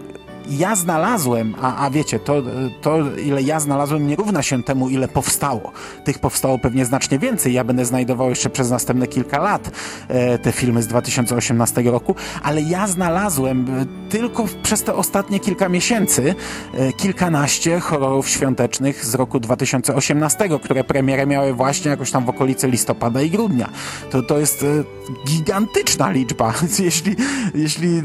Speaker 1: ja znalazłem, a, a wiecie, to, to ile ja znalazłem nie równa się temu, ile powstało. Tych powstało pewnie znacznie więcej. Ja będę znajdował jeszcze przez następne kilka lat e, te filmy z 2018 roku, ale ja znalazłem e, tylko przez te ostatnie kilka miesięcy e, kilkanaście horrorów świątecznych z roku 2018, które premierę miały właśnie jakoś tam w okolicy listopada i grudnia. To, to jest e, gigantyczna liczba, jeśli, jeśli e,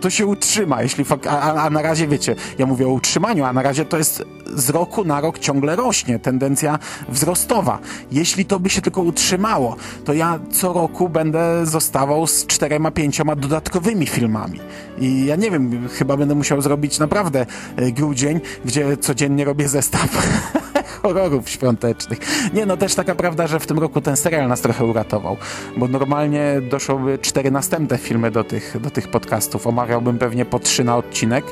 Speaker 1: to się utrzyma, jeśli a, a na razie, wiecie, ja mówię o utrzymaniu, a na razie to jest z roku na rok ciągle rośnie, tendencja wzrostowa. Jeśli to by się tylko utrzymało, to ja co roku będę zostawał z czterema, pięcioma dodatkowymi filmami. I ja nie wiem, chyba będę musiał zrobić naprawdę e, grudzień, gdzie codziennie robię zestaw horrorów świątecznych. Nie, no też taka prawda, że w tym roku ten serial nas trochę uratował, bo normalnie doszłoby cztery następne filmy do tych, do tych podcastów. Omawiałbym pewnie po trzy na odcinek,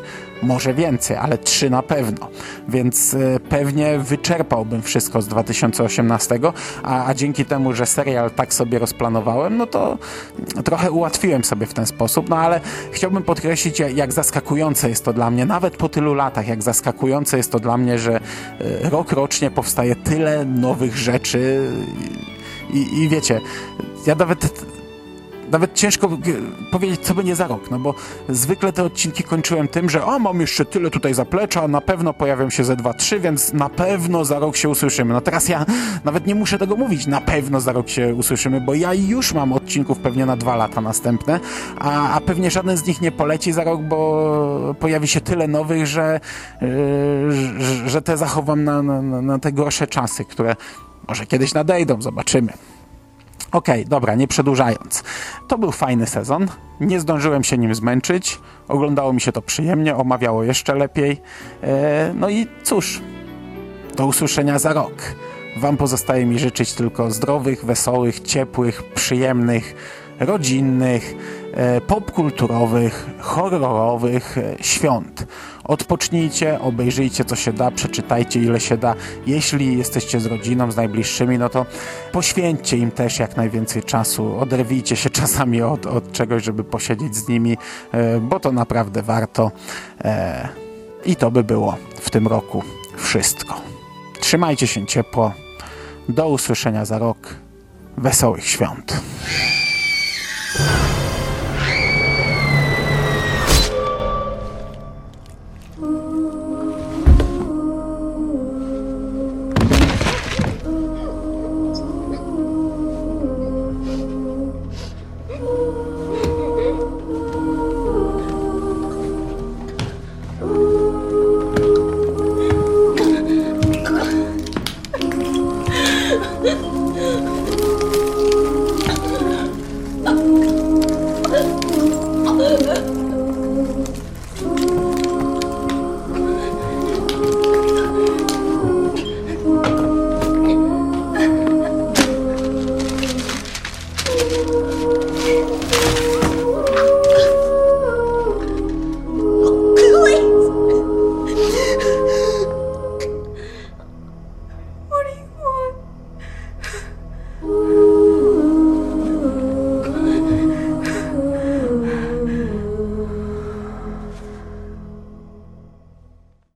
Speaker 1: może więcej, ale trzy na pewno. Więc e, pewnie wyczerpałbym wszystko z 2018, a, a dzięki temu, że serial tak sobie rozplanowałem, no to trochę ułatwiłem sobie w ten sposób, no ale chciałbym podkreślić, jak zaskakujące jest to dla mnie, nawet po tylu latach, jak zaskakujące jest to dla mnie, że e, rok rocznie powstaje tyle nowych rzeczy i, i wiecie, ja nawet nawet ciężko powiedzieć, co będzie za rok, no bo zwykle te odcinki kończyłem tym, że o, mam jeszcze tyle tutaj zaplecza, na pewno pojawią się ze 2-3, więc na pewno za rok się usłyszymy. No teraz ja nawet nie muszę tego mówić, na pewno za rok się usłyszymy, bo ja już mam odcinków pewnie na dwa lata następne, a, a pewnie żaden z nich nie poleci za rok, bo pojawi się tyle nowych, że, yy, że, te zachowam na, na, na te gorsze czasy, które może kiedyś nadejdą, zobaczymy. Okej, okay, dobra, nie przedłużając. To był fajny sezon. Nie zdążyłem się nim zmęczyć. Oglądało mi się to przyjemnie, omawiało jeszcze lepiej. E, no i cóż, do usłyszenia za rok. Wam pozostaje mi życzyć tylko zdrowych, wesołych, ciepłych, przyjemnych, rodzinnych, e, popkulturowych, horrorowych e, świąt. Odpocznijcie, obejrzyjcie co się da, przeczytajcie ile się da. Jeśli jesteście z rodziną, z najbliższymi, no to poświęćcie im też jak najwięcej czasu. Oderwijcie się czasami od, od czegoś, żeby posiedzieć z nimi, e, bo to naprawdę warto. I to by było w tym roku wszystko. Trzymajcie się ciepło. Do usłyszenia za rok. Wesołych świąt.